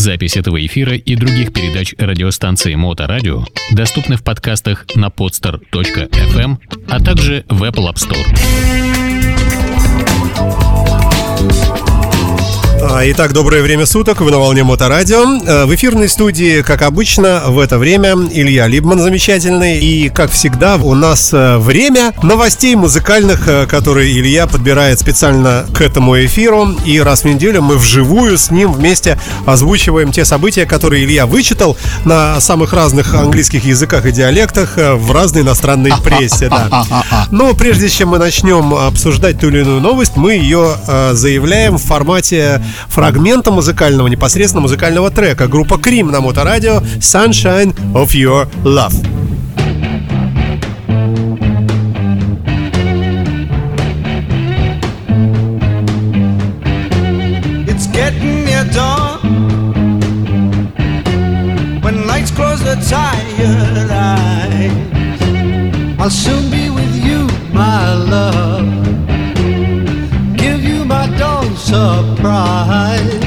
Запись этого эфира и других передач радиостанции Моторадио доступны в подкастах на podster.fm, а также в Apple App Store. Итак, доброе время суток, вы на волне Моторадио. Э, в эфирной студии, как обычно, в это время Илья Либман замечательный. И, как всегда, у нас э, время новостей музыкальных, э, которые Илья подбирает специально к этому эфиру. И раз в неделю мы вживую с ним вместе озвучиваем те события, которые Илья вычитал на самых разных английских языках и диалектах в разной иностранной прессе. Да. Но прежде чем мы начнем обсуждать ту или иную новость, мы ее заявляем в формате фрагмента музыкального, непосредственно музыкального трека. Группа Крим на Моторадио «Sunshine of Your Love». tired eyes. I'll soon be with you, my love. Surprise.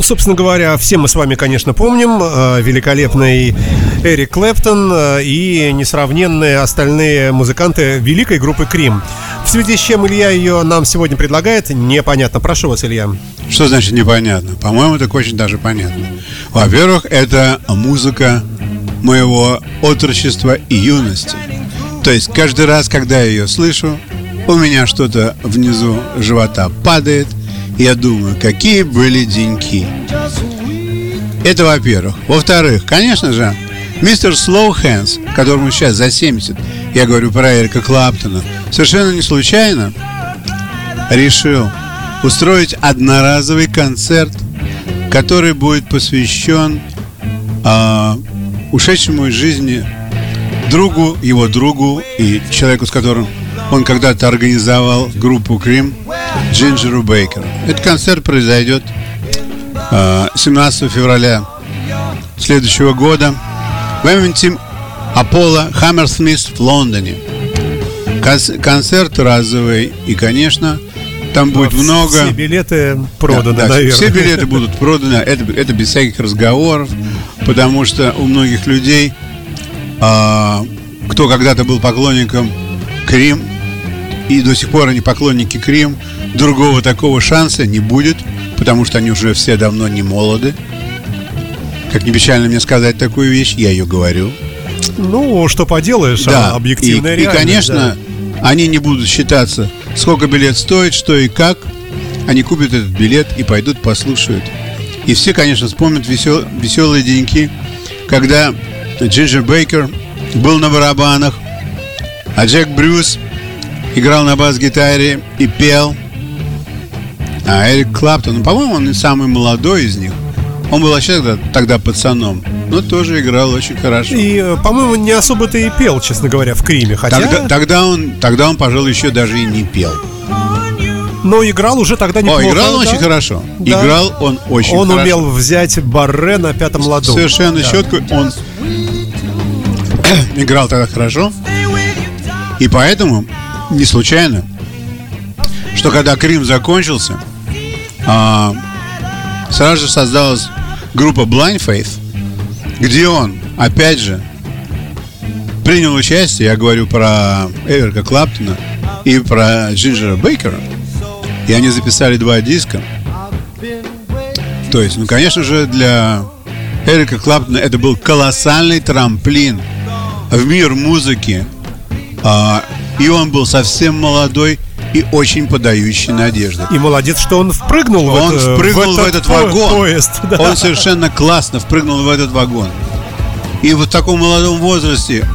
Ну, собственно говоря, все мы с вами, конечно, помним э, великолепный Эрик Клэптон э, и несравненные остальные музыканты великой группы Крим. В связи с чем Илья ее нам сегодня предлагает, непонятно. Прошу вас, Илья. Что значит непонятно? По-моему, так очень даже понятно. Во-первых, это музыка моего отрочества и юности. То есть каждый раз, когда я ее слышу, у меня что-то внизу живота падает, я думаю, какие были деньки. Это во-первых. Во-вторых, конечно же, Мистер Слоухэнс, которому сейчас за 70, я говорю про Эрика Клаптона, совершенно не случайно решил устроить одноразовый концерт, который будет посвящен э, ушедшему из жизни другу, его другу и человеку, с которым он когда-то организовал группу Крим, Джинджеру Бейкеру. Этот концерт произойдет э, 17 февраля следующего года в Эмвенте Аполло Хаммерсмith в Лондоне. Концерт разовый и, конечно, там будет все много... Все билеты проданы, да, да, наверное. Все билеты будут проданы, это, это без всяких разговоров, потому что у многих людей, а, кто когда-то был поклонником Крим, и до сих пор они поклонники Крим, другого такого шанса не будет, потому что они уже все давно не молоды. Как не печально мне сказать такую вещь, я ее говорю. Ну, что поделаешь, да. объективная и, реальность. И, конечно, да. они не будут считаться, сколько билет стоит, что и как. Они купят этот билет и пойдут послушают. И все, конечно, вспомнят весел, веселые деньки, когда Джинджер Бейкер был на барабанах, а Джек Брюс играл на бас-гитаре и пел. А Эрик Клаптон, ну, по-моему, он самый молодой из них – он был вообще тогда, тогда пацаном, но тоже играл очень хорошо. И, э, по-моему, не особо-то и пел, честно говоря, в Криме. Хотя... Тогда, тогда, он, тогда он, пожалуй, еще даже и не пел. Но играл уже тогда неплохо. О, играл он да? очень хорошо. Да. Играл он очень он хорошо. Он умел взять барре на пятом ладу. Совершенно да. четко. Он играл тогда хорошо. И поэтому, не случайно, что когда Крим закончился, а, сразу же создалась группа Blind Faith, где он, опять же, принял участие, я говорю про Эверка Клаптона и про Джинджера Бейкера, и они записали два диска. То есть, ну, конечно же, для Эрика Клаптона это был колоссальный трамплин в мир музыки. А, и он был совсем молодой и очень подающий надежды. И молодец, что он впрыгнул он в, это, впрыгнул в, этот, в этот вагон. Поезд, да. Он совершенно классно впрыгнул в этот вагон. И вот в таком молодом возрасте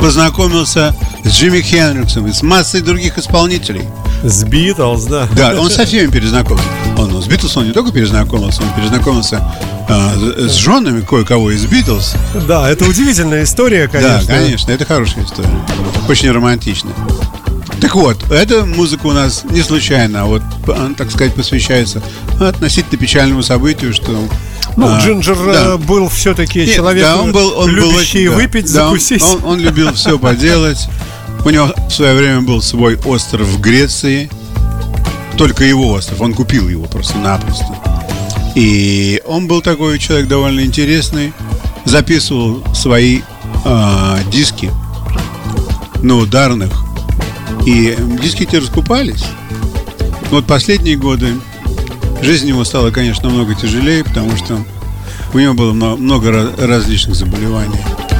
познакомился с Джимми Хендриксом и с массой других исполнителей. С Битлз, да. Да, он со всеми перезнакомился. Он с Битлз он не только перезнакомился, он перезнакомился э, с женами кое-кого из Битлз. Да, это удивительная история, конечно. Да, конечно, это хорошая история. Очень романтичная. Так вот, эта музыка у нас не случайно, а вот, так сказать, посвящается относительно печальному событию, что Ну, а, Джинджер э, да. был все-таки человек, да, он был, он был любящий да, выпить, да, он- закусить. Он, он любил все поделать. У него в свое время был свой остров в Греции. Только его остров. Он купил его просто-напросто. И он был такой человек довольно интересный. Записывал свои а, диски на ударных. И диски эти раскупались. Вот последние годы жизнь его стала, конечно, намного тяжелее, потому что у него было мно- много различных заболеваний,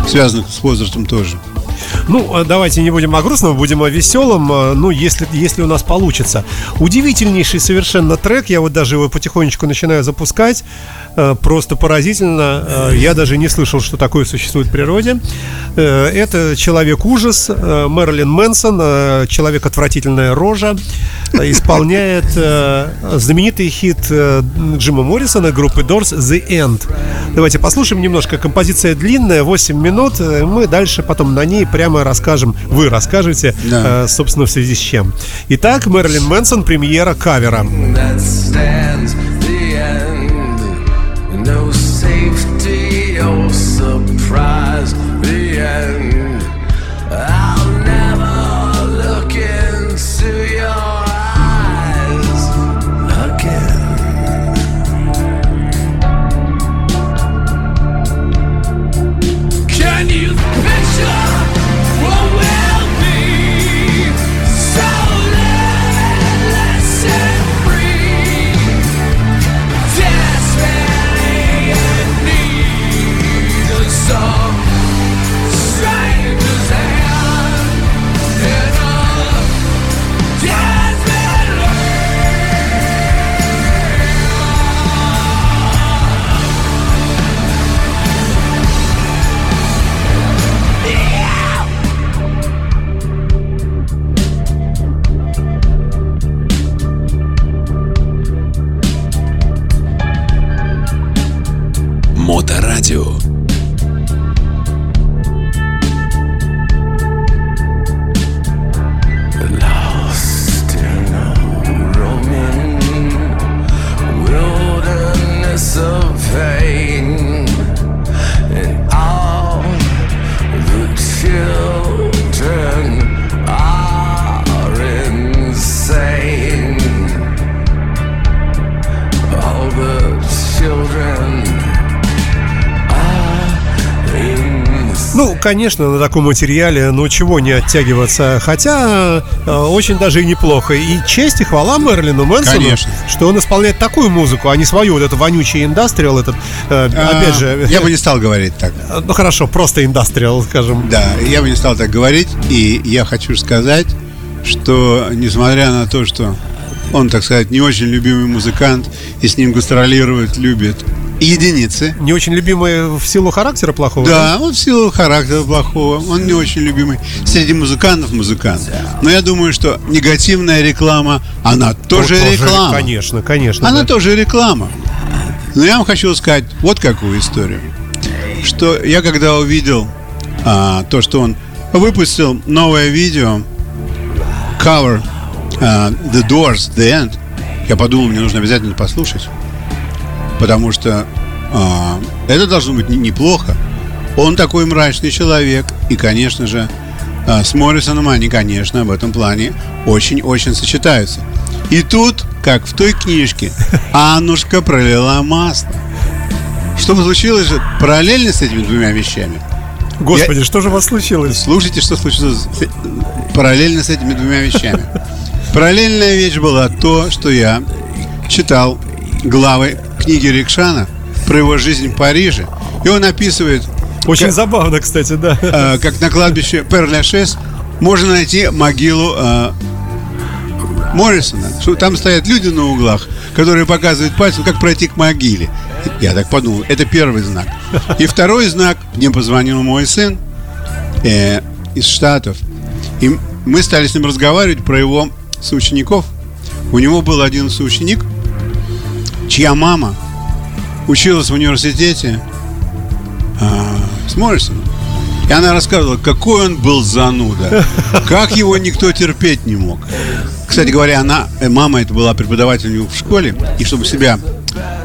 связанных с возрастом тоже. Ну, а давайте не будем о грустном, будем о веселом. а, Ну, если, если у нас получится. Удивительнейший совершенно трек. Я вот даже его потихонечку начинаю запускать. Э, Просто поразительно. Э, Я даже не слышал, что такое существует в природе. Э, Это человек-ужас. э, Мэрилин Мэнсон, э, человек-отвратительная рожа, э, исполняет э, знаменитый хит э, Джима Моррисона группы Doors The End. Давайте послушаем немножко. Композиция длинная, 8 минут. Э, Мы дальше потом на ней прямо расскажем, вы расскажете, Да. э, собственно, в связи с чем. Итак, Мэрилин Мэнсон, премьера кавера. No safety or surprise, the end. Моторадио. Конечно, на таком материале, ну чего не оттягиваться. Хотя э, очень даже и неплохо. И честь и хвала Мерлину Мэнсону, Конечно. что он исполняет такую музыку, а не свою вот эту вонючий индастриал, этот, э, опять же... А, Я бы не стал говорить так. э, Ну хорошо, просто индастриал, скажем. Да, я бы не стал так говорить. И я хочу сказать, что несмотря на то, что он, так сказать, не очень любимый музыкант, и с ним гастролировать любит единицы. Не очень любимый в силу характера плохого. Да, он в силу характера плохого, он не очень любимый среди музыкантов музыкант. Но я думаю, что негативная реклама, она тоже, реклама. Конечно, конечно. Она да. тоже реклама. Но я вам хочу сказать вот какую историю. Что я когда увидел а, то, что он выпустил новое видео, cover а, The Doors, The End, я подумал, мне нужно обязательно послушать. Потому что а, это должно быть не- неплохо. Он такой мрачный человек. И, конечно же, а, с Моррисоном они, конечно, в этом плане очень-очень сочетаются. И тут, как в той книжке, Аннушка пролила масло. Что случилось же параллельно с этими двумя вещами? Господи, что же у вас случилось? Слушайте, что случилось параллельно с этими двумя вещами. Параллельная вещь была то, что я читал главы книги Рикшана про его жизнь в Париже. И он описывает, Очень Как- забавно, кстати, да. э, как на кладбище Пер-Ля-Шес можно найти могилу э, Моррисона. Что там стоят люди на углах, которые показывают пальцем, как пройти к могиле. Я так подумал, это первый знак. И второй знак, мне позвонил мой сын э, из Штатов. И мы стали с ним разговаривать про его соучеников. У него был один соученик, чья мама училась в университете а, с Моррисоном. И И она рассказывала, какой он был зануда, как его никто терпеть не мог. Кстати говоря, она, э, мама это была преподавателем в школе, и чтобы себя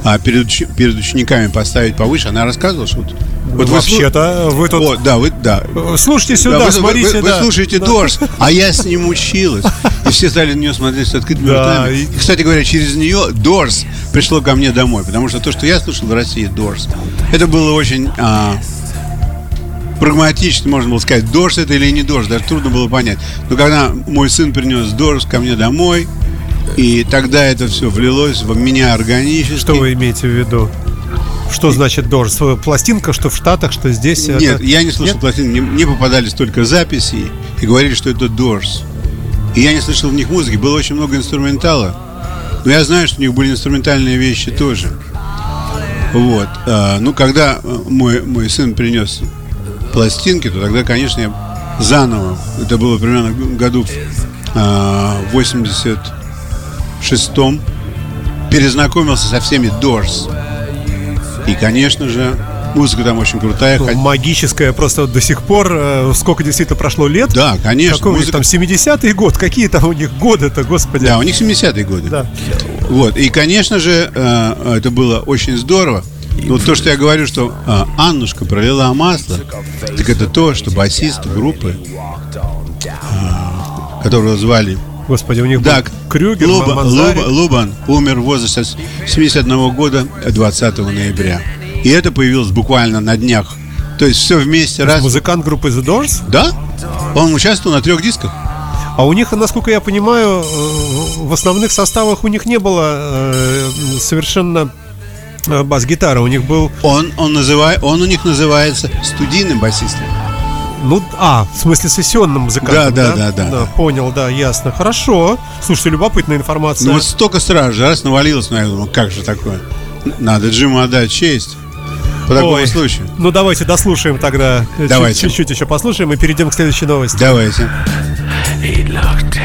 а, перед, перед учениками поставить повыше, она рассказывала, что вот, вот вы Вообще-то вы тут... Вот, да, вы, да. Слушайте Да, сюда, вы, смотрите, вы- вы да. слушаете Да. Дорс, а я с ним училась. И все стали на нее смотреть с открытыми Да, ртами. и- кстати говоря, через нее Дорс пришло ко мне домой, потому что то, что я слушал в России, Дорс, это было очень а, прагматично, можно было сказать, Дорс это или не Дорс, даже трудно было понять. Но когда мой сын принес Дорс ко мне домой, и тогда это все влилось в меня органически. Что вы имеете в виду? Что значит дождь? Пластинка, что в Штатах, что здесь? Нет, это... я не слышал Нет? пластинки. Мне, попадались только записи и говорили, что это дождь. И я не слышал в них музыки. Было очень много инструментала. Но я знаю, что у них были инструментальные вещи тоже. Вот. А, ну, когда э, мой, мой сын принес пластинки, то тогда, конечно, я заново, это было примерно году а, в 80 шестом перезнакомился со всеми Doors. И, конечно же, музыка там очень крутая. Ну, магическая просто до сих пор. Э, сколько действительно прошло лет? Да, конечно. Какой музыка... у них там 70-й год? Какие там у них годы-то, господи? Да, у них 70-е годы. Да. Вот. И, конечно же, э, это было очень здорово. Но то, что я говорю, что э, Аннушка пролила масло, так это то, что басист группы, которого звали Господи, у них да, был Крюгер, Луба-. Луба- Лубан умер в возрасте с- 71 года 20 ноября. И это появилось буквально на днях. То есть все вместе раз. Музыкант группы The Doors. Да? Он участвовал на трех дисках. А у них, насколько я понимаю, э, в основных составах у них не было э, совершенно э, бас-гитары. У них был, Он, он, называет, он у них называется студийным басистом. Ну, а, в смысле сессионным музыкантом, Да, да, да, да. Понял, да, ясно. Хорошо. Слушайте, любопытная информация. Ну вот столько сразу же раз навалилось на это. Думаю, как же такое? Надо Джиму отдать честь. По такому Ой. случаю. Ну, давайте дослушаем тогда. Давайте. Чуть-чуть еще послушаем и перейдем к следующей новости. Давайте. He looked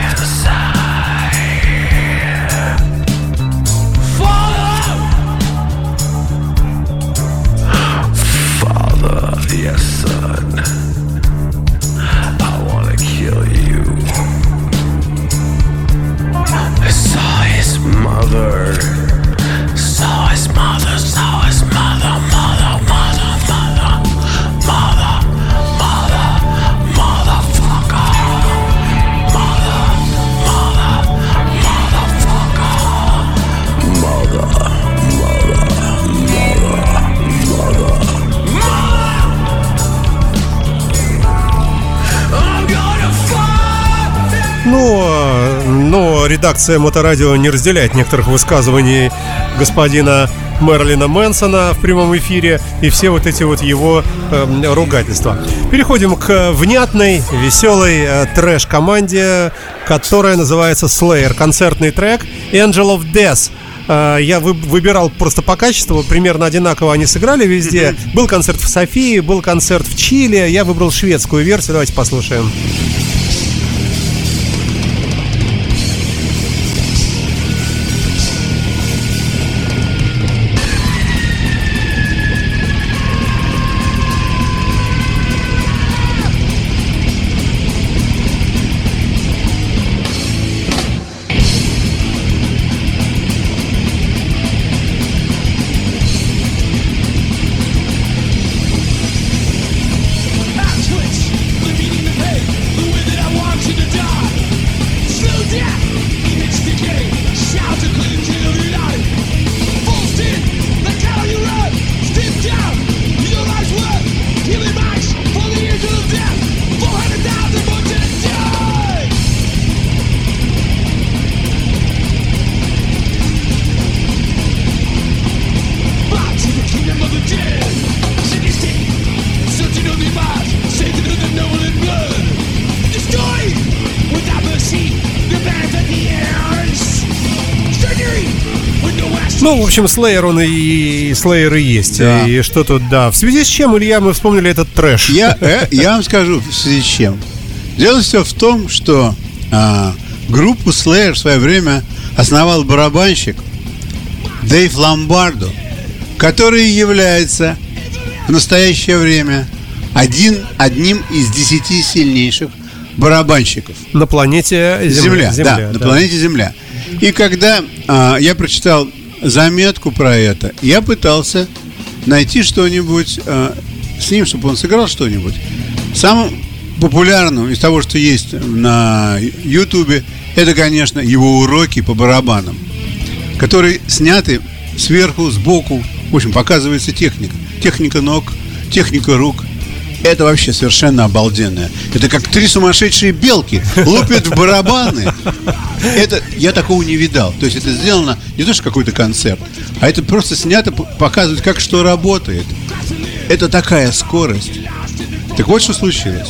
редакция Моторадио не разделяет некоторых высказываний господина Мерлина Мэнсона в прямом эфире и все вот эти вот его э, ругательства. Переходим к внятной, веселой э, трэш-команде, которая называется Slayer. Концертный трек Angel of Death. Э, Я вы- выбирал просто по качеству, примерно одинаково они сыграли везде. Был концерт в Софии, был концерт в Чили. Я выбрал шведскую версию. Давайте послушаем. Общем, Slayer он и, и Slayer и есть. Да. И что тут, да. В связи с чем, Илья, мы вспомнили этот трэш. Я, э, я вам скажу, в связи с чем. Дело все в том, что а, группу Slayer в свое время основал барабанщик Дэйв Ломбардо, который является в настоящее время один, одним из десяти сильнейших барабанщиков. На планете Земля. Земля, да, на планете Земля. И когда а, я прочитал заметку про это, я пытался найти что-нибудь а, с ним, чтобы он сыграл что-нибудь. Самым популярным из того, что есть на Ютубе, это, конечно, его уроки по барабанам, которые сняты сверху, сбоку. В общем, показывается техника. Техника ног, техника рук. Это вообще совершенно обалденное. Это как три сумасшедшие белки лупят в барабаны. Это я такого не видал. То есть это сделано не то, что какой-то концерт, а это просто снято, показывает, как что работает. Это такая скорость. Так вот, что случилось.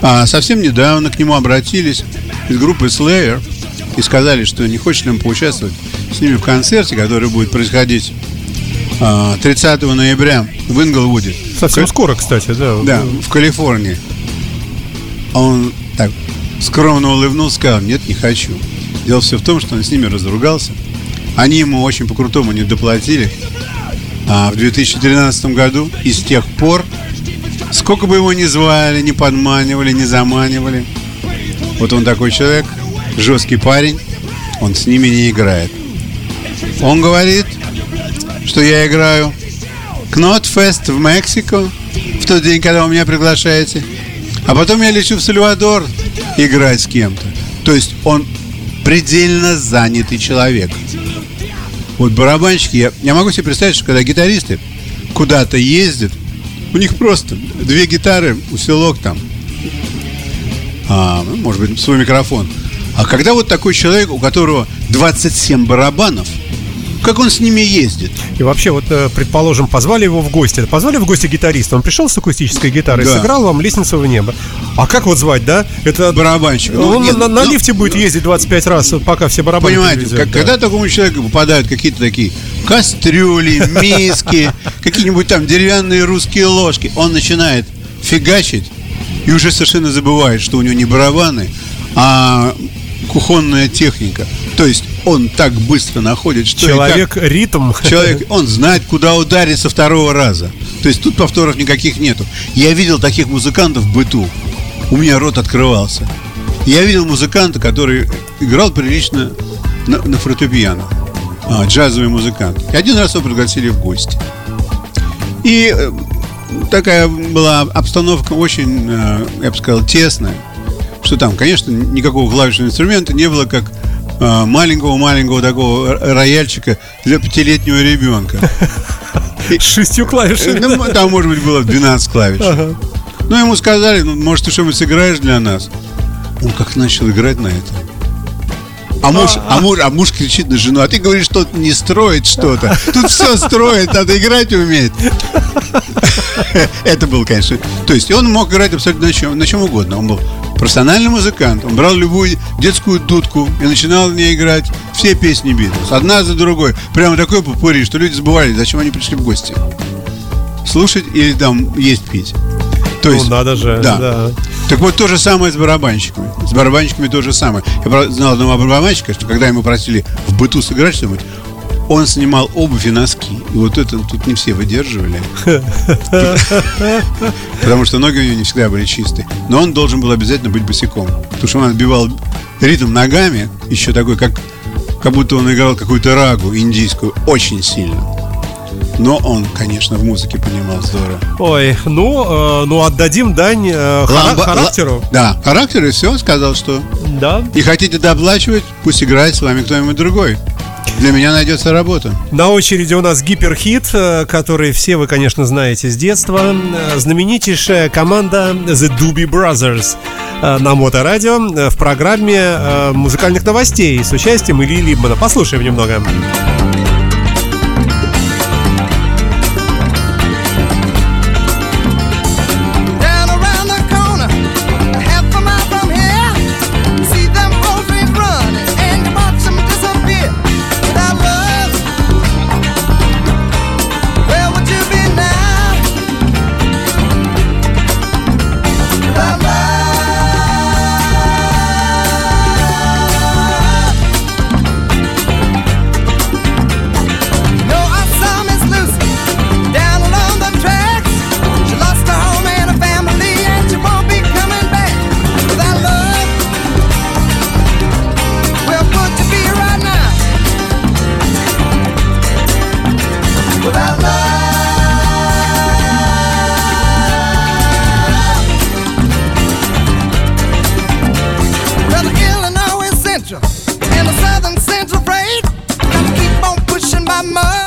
А совсем недавно к нему обратились из группы Slayer и сказали, что не хочет ли он поучаствовать с ними в концерте, который будет происходить а, 30 ноября в Инглвуде. Совсем Ка- скоро, кстати, да. Да, в Калифорнии. Он так скромно улыбнулся, сказал, нет, не хочу. Дело все в том, что он с ними разругался. Они ему очень по-крутому не доплатили. А в 2013 году и с тех пор, сколько бы его ни звали, не подманивали, не заманивали, вот он такой человек, жесткий парень, он с ними не играет. Он говорит, что я играю Knotfest в Мексику в тот день, когда вы меня приглашаете. А потом я лечу в Сальвадор играть с кем-то. То есть он предельно занятый человек. Вот барабанщики, я, я могу себе представить, что когда гитаристы куда-то ездят, у них просто две гитары, усилок там, а, ну, может быть, свой микрофон. А когда вот такой человек, у которого 27 барабанов, как он с ними ездит? И вообще, вот, э, предположим, позвали его в гости. Позвали в гости гитариста. Он пришел с акустической гитарой, Да. сыграл вам лестницу в небо. А как вот звать, да? Это Барабанщик. Ну, он нет, на, на ну, лифте будет ездить 25 раз, пока все барабаны Понимаете, перевезет, как- да. когда такому человеку попадают какие-то такие кастрюли, миски, какие-нибудь там деревянные русские ложки, он начинает фигачить и уже совершенно забывает, что у него не барабаны, а кухонная техника. То есть он так быстро находит, что и как- Человек ритм. Человек, он знает, куда ударить со второго раза. То есть тут повторов никаких нету. Я видел таких музыкантов в быту. У меня рот открывался. Я видел музыканта, который играл прилично на, на фортепиано. А, джазовый музыкант. И один раз его пригласили в гости. И э, такая была обстановка очень, э, я бы сказал, тесная. Что там, конечно, никакого клавишного инструмента не было, как маленького-маленького такого рояльчика для пятилетнего ребенка. С шестью клавишами. Ну, там, может быть, было 12 клавиш. Ну, ему сказали, ну, может, ты что-нибудь сыграешь для нас? Он как начал играть на это. А муж, а, муж, а муж кричит на жену, а ты говоришь, что не строит что-то. Тут все строит, надо играть уметь. Это был, конечно. То есть он мог играть абсолютно на чем, на чем угодно. Он был профессиональный музыкант. Он брал любую детскую дудку и начинал на ней играть все песни Битлз. Одна за другой. Прямо такой попури, что люди забывали, зачем они пришли в гости. Слушать или там есть пить. То Ну, есть, надо же, да. да. Так вот, то же самое с барабанщиками. С барабанщиками то же самое. Я знал одного барабанщика, что когда ему просили в быту сыграть что-нибудь, он снимал обувь и носки. И вот это тут не все выдерживали. Потому что ноги у него не всегда были чистые. Но он должен был обязательно быть босиком. Потому что он отбивал ритм ногами, еще такой, как, как будто он играл какую-то рагу индийскую, очень сильно. Но он, конечно, в музыке понимал здорово. Ой, ну, э, ну отдадим дань э, Ламба- характеру. ла- Да, характер и все. Сказал, что Да. не хотите доплачивать, пусть играет с вами кто-нибудь другой. Для меня найдется работа. На очереди у нас гиперхит, э, который все вы, конечно, знаете с детства. Э, Знаменитейшая команда The Doobie Brothers э, на Моторадио в программе музыкальных новостей с участием Ильи Либмана. Послушаем немного. Down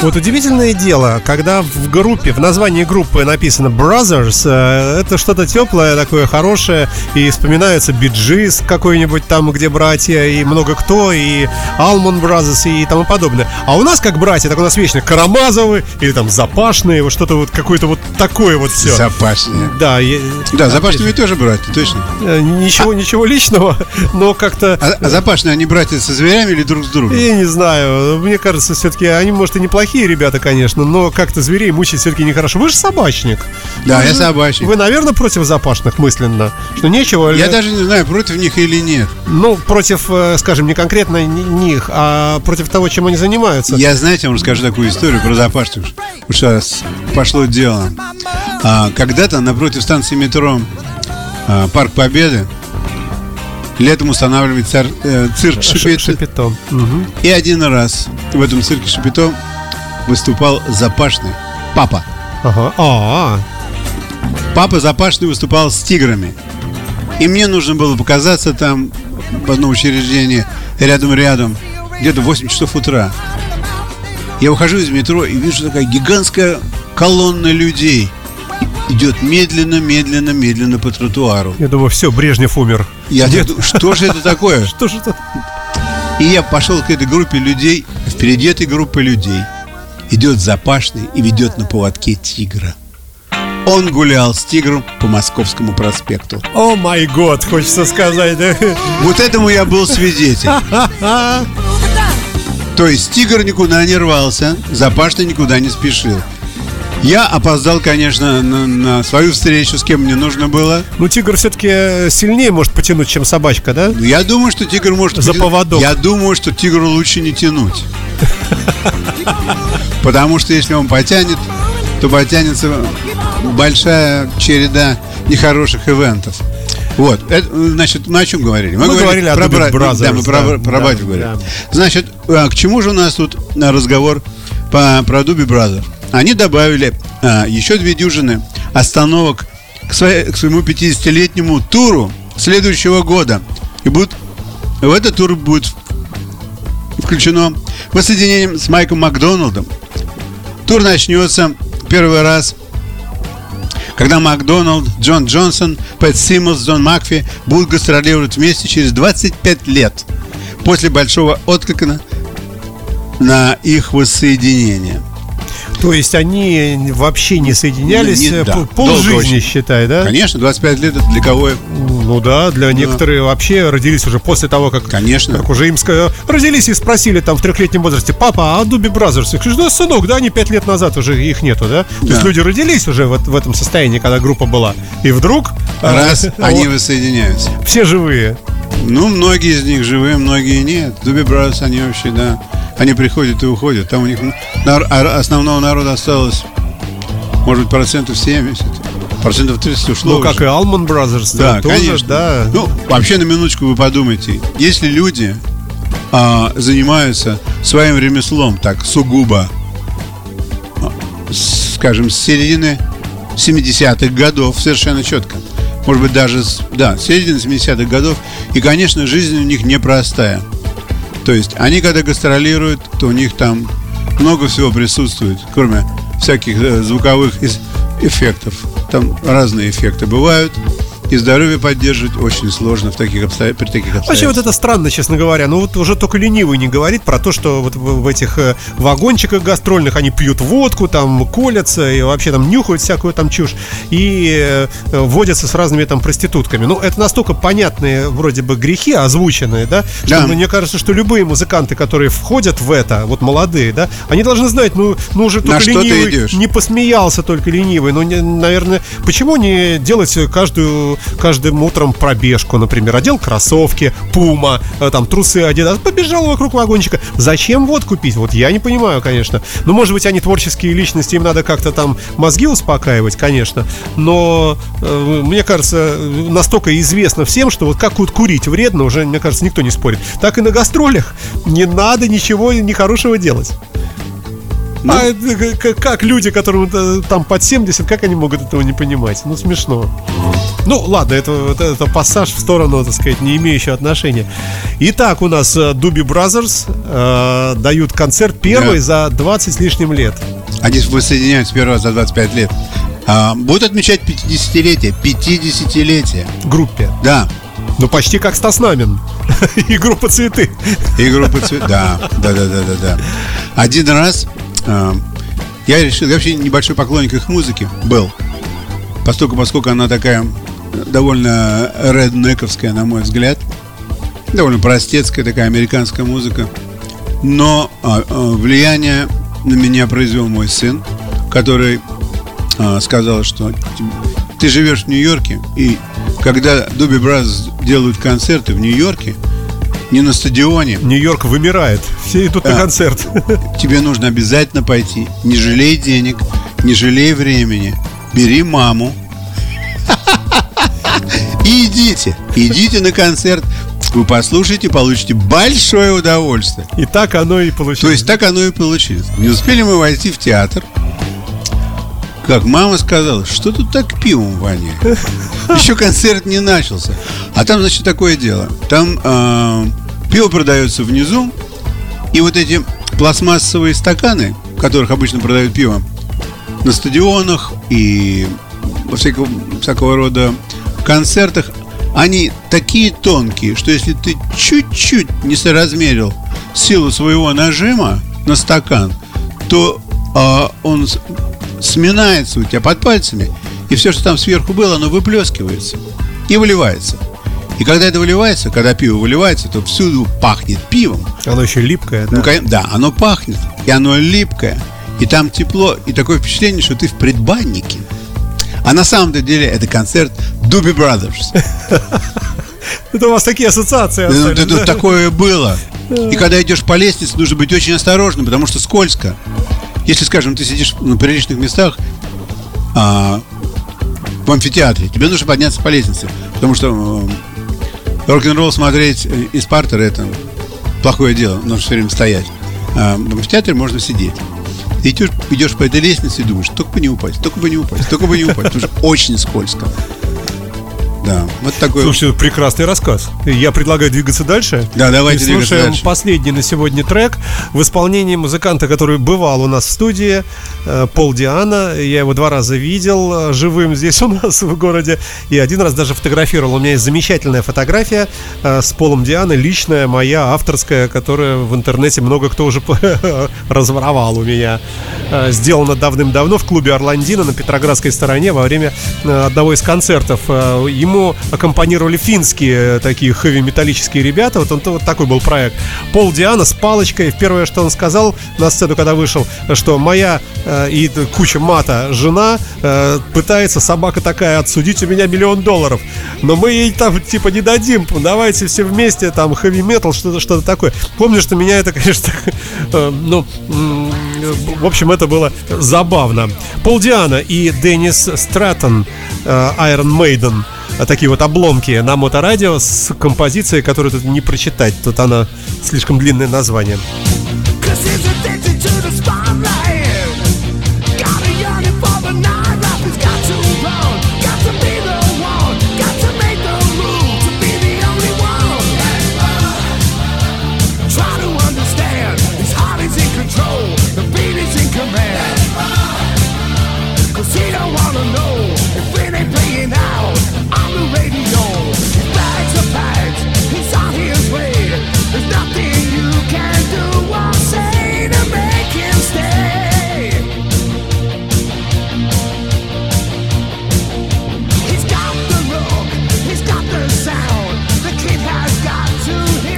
Вот удивительное дело, когда в группе, в названии группы написано Brothers, э, это что-то теплое, такое хорошее, и вспоминается Биджис какой-нибудь там, где братья, и много кто, и Almond Brothers и тому подобное. А у нас как братья, так у нас вечно Карамазовы, или там Запашные, вот что-то вот какое-то вот такое вот все. Запашные. Да, я- Да, запашные ведь тоже братья, точно. э, ничего, ничего личного, но как-то... А, а запашные, они братья со зверями или друг с другом? Я не знаю, мне кажется, все-таки они, может, и неплохие ребята, конечно, но как-то зверей мучить все-таки нехорошо. Вы же собачник. Да, Вы я же- собачник. Вы, наверное, против запашных мысленно, что нечего... Я ли- даже не знаю, против них или нет. Ну, против, э, скажем, не конкретно ни- них, а против того, чем они занимаются. Я, знаете, вам расскажу такую историю про запашных. Раз пошло дело. А, когда-то напротив станции метро а, Парк Победы летом устанавливает цар- э, цирк Ш- Шипит. Шапито. Мгм. И один раз в этом цирке Шапито выступал Запашный. Папа. Ага. А, Папа Запашный выступал с тиграми. И мне нужно было показаться там в одном учреждении рядом-рядом, где-то в 8 часов утра. Я выхожу из метро и вижу такая гигантская колонна людей. Идет медленно, медленно, медленно по тротуару. я думаю, все, Брежнев умер. Я думаю, что же это такое? Что же это? И я пошел к этой группе людей. Впереди этой группы людей идет запашный и ведет на поводке тигра. Он гулял с тигром по Московскому проспекту. О май год, хочется сказать, да? Вот этому я был свидетель. То есть тигр никуда не рвался, запашный никуда не спешил. Я опоздал, конечно, на, на свою встречу, с кем мне нужно было. Ну, тигр все-таки сильнее может потянуть, чем собачка, да? Но Я думаю, что тигр может... За поводок. Я думаю, что тигру лучше не тянуть. Потому что если он потянет, то потянется большая череда нехороших ивентов. Вот, это, значит, мы о чем говорили? Мы говорили о про бра- Да, мы про, да, про да, говорили. да. Значит, а, к чему же у нас тут а, разговор по, про Дуби Бразер? Они добавили а, еще две дюжины остановок к, своей- к своему 50-летнему туру следующего года. И будут, в этот тур будет включено воссоединением с Майком Макдоналдом. Тур начнется первый раз когда Макдоналд, Джон Джонсон, Пэт Симмонс, Джон Макфи будут гастролировать вместе через 25 лет после большого отклика на, на их воссоединение. То есть они вообще не соединялись Не- не- да, полжизни, очень. считай, да? Конечно, 25 лет это для кого? Ну да, для некоторых вообще родились уже после того, как, Конечно. как уже им сказали, родились и спросили там в трехлетнем возрасте, папа, а Doobie Brothers? Говорю, да, сынок, да, они пять лет назад уже их нету, да? То есть Да. люди родились уже в, в этом состоянии, когда группа была. И вдруг а, Раз они вот, воссоединяются. все живые. Ну, многие из них живые, многие нет. Doobie Brothers, они вообще, да, они приходят и уходят. Там у них а основного народа осталось, может быть, процентов 70. Процентов 30 ушло Ну, как уже. и Allman Brothers. Да, тоже, конечно. да. Ну, вообще, на минуточку вы подумайте. Если люди а, занимаются своим ремеслом так сугубо, скажем, с середины 70-х годов, совершенно четко. Может быть, даже, да, с середины 70-х годов. И, конечно, жизнь у них непростая. То есть, они когда гастролируют, то у них там много всего присутствует, кроме всяких э, звуковых эффектов. Там разные эффекты бывают. И здоровье поддерживать очень сложно в таких обстоя- при таких Вообще вот обстоятельствах. это странно, честно говоря. Ну вот уже только ленивый не говорит про то, что вот в, этих э, вагончиках гастрольных они пьют водку, там колятся и вообще там нюхают всякую там чушь и э, водятся с разными там проститутками. Ну это настолько понятные вроде бы грехи озвученные, да, что Да. мне кажется, что любые музыканты, которые входят в это, вот молодые, да, они должны знать, ну, ну уже На только ты ленивый не посмеялся только ленивый. Ну, не- наверное, почему не делать каждую, каждым утром пробежку, например, одел кроссовки, пума, э, там трусы одел, побежал вокруг вагончика. Зачем водку пить? Вот я не понимаю, конечно. Ну, может быть, они творческие личности, им надо как-то там мозги успокаивать, конечно. Но э, мне кажется, настолько известно всем, что вот как вот курить вредно, уже, мне кажется, никто не спорит. Так и на гастролях не надо ничего нехорошего делать. А это к- как люди, которым э, там под 70, как они могут этого не понимать? Ну, смешно. Ну, ладно, это, это, это пассаж в сторону, так сказать, не имеющий отношения. Итак, у нас э, Doobie Brothers э, дают концерт первый за 20 с лишним лет. Они воссоединяются первый раз за 25 лет. А, будут отмечать 50-летие. 50-летие. Группе. Да. Ну, почти как Стас Намин и группа «Цветы». И группа цвет. Да, да, да, да, да, да. Один раз а, я решил, я вообще небольшой поклонник их музыки был. Поскольку, поскольку она такая довольно реднековская, на мой взгляд. Довольно простецкая такая американская музыка. Но а, а, влияние на меня произвел мой сын, который а, сказал, что ты живешь в Нью-Йорке, и когда Doobie Brothers делают концерты в Нью-Йорке, не на стадионе, Нью-Йорк вымирает. Все идут на Да. концерт. тебе нужно обязательно пойти. Не жалей денег, не жалей времени. Бери маму. И идите. Идите на концерт. Вы послушаете, получите большое удовольствие. И так оно и получилось. То есть так оно и получилось. Не успели мы войти в театр. Как мама сказала, что тут так пивом воняет? Еще концерт не начался. А там, значит, такое дело. Там э, пиво продается внизу, и вот эти пластмассовые стаканы, в которых обычно продают пиво, на стадионах и во всякого, всякого рода концертах, они такие тонкие, что если ты чуть-чуть не соразмерил силу своего нажима на стакан, то а, он сминается у тебя под пальцами, и все, что там сверху было, оно выплескивается и выливается. И когда это выливается, когда пиво выливается, то всюду пахнет пивом. Оно еще липкое, да. Ну, да, оно пахнет, и оно липкое, и там тепло, и такое впечатление, что ты в предбаннике. А на самом-то деле это концерт Дуби Brothers. Это у вас такие ассоциации Ну, это да? такое было. И когда идешь по лестнице, нужно быть очень осторожным, потому что скользко. Если, скажем, ты сидишь на приличных местах а, в амфитеатре, тебе нужно подняться по лестнице, потому что рок-н-ролл смотреть э, из партера это плохое дело, нужно все время стоять. А в амфитеатре можно сидеть. Идешь, идешь по этой лестнице и думаешь, только бы не упасть, только бы не упасть, только бы не упасть, потому что очень скользко. Да, вот такой. Слушайте, прекрасный рассказ. Я предлагаю двигаться дальше. Да, давайте И двигаться слушаем дальше. последний на сегодня трек в исполнении музыканта, который бывал у нас в студии, э, Пол Диана. Я его два раза видел э, живым здесь у нас в городе. И один раз даже фотографировал. У меня есть замечательная фотография э, с Полом Диана, личная, моя, авторская, которая в интернете много кто уже разворовал у меня. Сделана давным-давно в клубе Орландина на Петроградской стороне во время одного из концертов. Э, Ему аккомпанировали финские э, такие хэви-металлические ребята. Вот он вот такой был проект. Пол Диана с палочкой. Первое, что он сказал на сцену, когда вышел, что моя э, и куча мата жена э, пытается, собака такая, отсудить у меня миллион долларов. Но мы ей там типа не дадим. Давайте все вместе там хэви-метал, что-то что такое. Помню, что меня это, конечно, э, ну, в общем, это было забавно. Пол Диана и Деннис Стратон, э, Iron Maiden, такие вот обломки на моторадио с композицией, которую тут не прочитать. Тут она слишком длинное название. Cause he's addicted to the spotlight.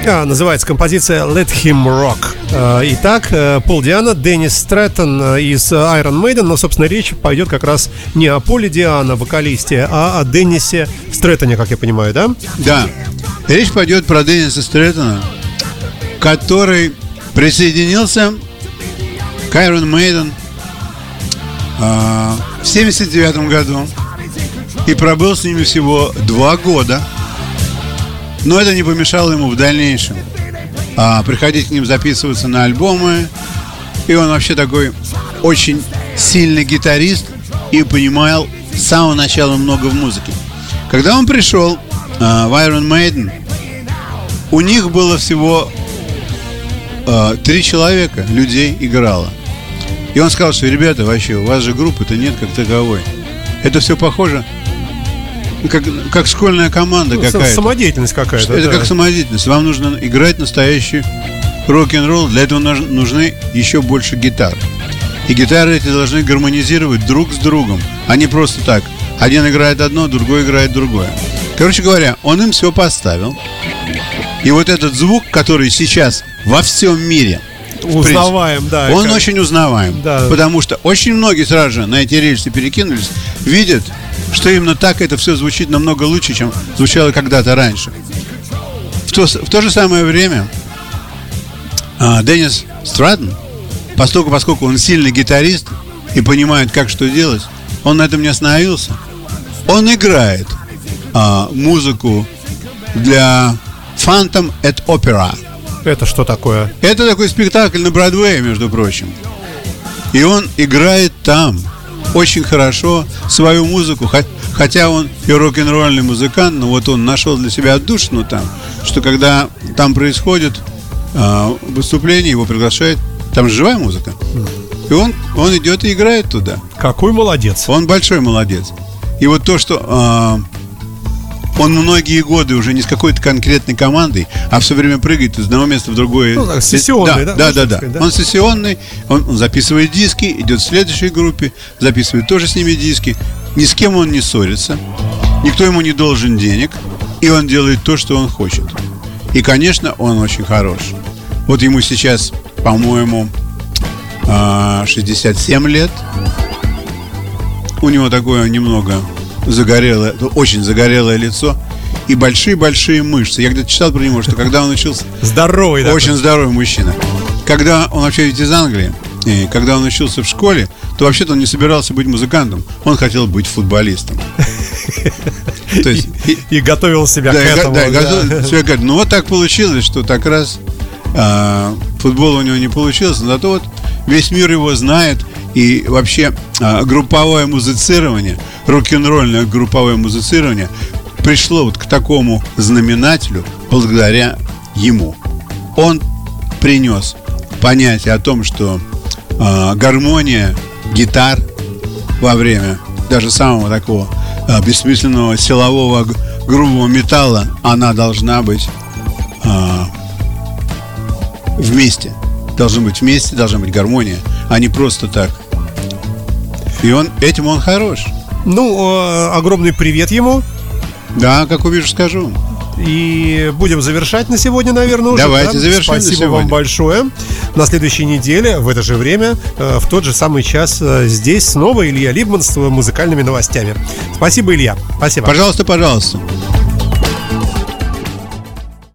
Называется композиция Let Him Rock. Э, Итак, э, Пол Диана, Деннис Стрэттон э, из э, Iron Maiden, но, собственно, речь пойдет как раз не о Поле Диана, вокалисте, а о Деннисе Стрэттоне, как я понимаю, да? Да. Речь пойдет про Денниса Стрэттона, который присоединился к Iron Maiden а, в 79 году и пробыл с ними всего два года. Но это не помешало ему в дальнейшем а, приходить к ним записываться на альбомы И он вообще такой очень сильный гитарист и понимал с самого начала много в музыке. Когда он пришел а, в Iron Maiden, у них было всего а, три человека, людей играло. И он сказал, что, ребята, вообще, у вас же группы-то нет как таковой. Это все похоже, как, как школьная команда Ну, какая-то. Самодеятельность какая-то. Это да. как самодеятельность. Вам нужно играть настоящий рок-н-ролл. Для этого нуж- нужны еще больше гитар. И гитары эти должны гармонизировать друг с другом, а не просто так. Один играет одно, другой играет другое. Короче говоря, он им все поставил. И вот этот звук, который сейчас во всем мире Узнаваем, да. он как- очень узнаваем. Да. Потому что очень многие сразу же на эти рельсы перекинулись, видят, что именно так это все звучит намного лучше, чем звучало когда-то раньше. В то, в то же самое время а, Деннис Стратон, поскольку, поскольку он сильный гитарист и понимает, как что делать, он на этом не остановился. Он играет а, музыку для Phantom at Opera. Это что такое? Это такой спектакль на Бродвее, между прочим. И он играет там очень хорошо свою музыку, хо- хотя он и рок-н-ролльный музыкант, но вот он нашел для себя отдушину там, что когда там происходит а, выступление, его приглашают, там же живая музыка. И он, он идет и играет туда. Какой молодец. Он большой молодец. И вот то, что а, он многие годы уже не с какой-то конкретной командой, а все время прыгает из одного места в другое. Ну, так, сессионный, да, да? Да, да, да. Он сессионный, он, он записывает диски, идет в следующей группе, записывает тоже с ними диски. Ни с кем он не ссорится, никто ему не должен денег, и он делает то, что он хочет. И, конечно, он очень хорош. Вот ему сейчас, по-моему, а, 67 лет. У него такое немного загорелое, ну, очень загорелое лицо и большие-большие мышцы. Я где-то читал про него, что когда он учился, Здоровый такой. очень здоровый мужчина. Когда он вообще ведь из Англии, и когда он учился в школе, то вообще-то он не собирался быть музыкантом, он хотел быть футболистом. То есть, и- И готовил себя да, к этому. да, да. готов- всё как- Ну вот так получилось, что так раз а, футбол у него не получился, но зато вот весь мир его знает. И вообще а, групповое музицирование, рок-н-ролльное групповое музицирование пришло вот к такому знаменателю благодаря ему. Он принес понятие о том, что а, гармония гитар во время даже самого такого а, бессмысленного силового грубого металла, она должна быть а, вместе. Должны быть вместе, должна быть гармония, а не просто так. И он этим он хорош. Ну, э, огромный привет ему. Да, как увижу, скажу. И будем завершать на сегодня, наверное, уже. Давайте да? завершим Спасибо вам сегодня. большое. На следующей неделе, в это же время, э, в тот же самый час, э, здесь снова Илья Либман с музыкальными новостями. Спасибо, Илья. Спасибо. Пожалуйста, пожалуйста.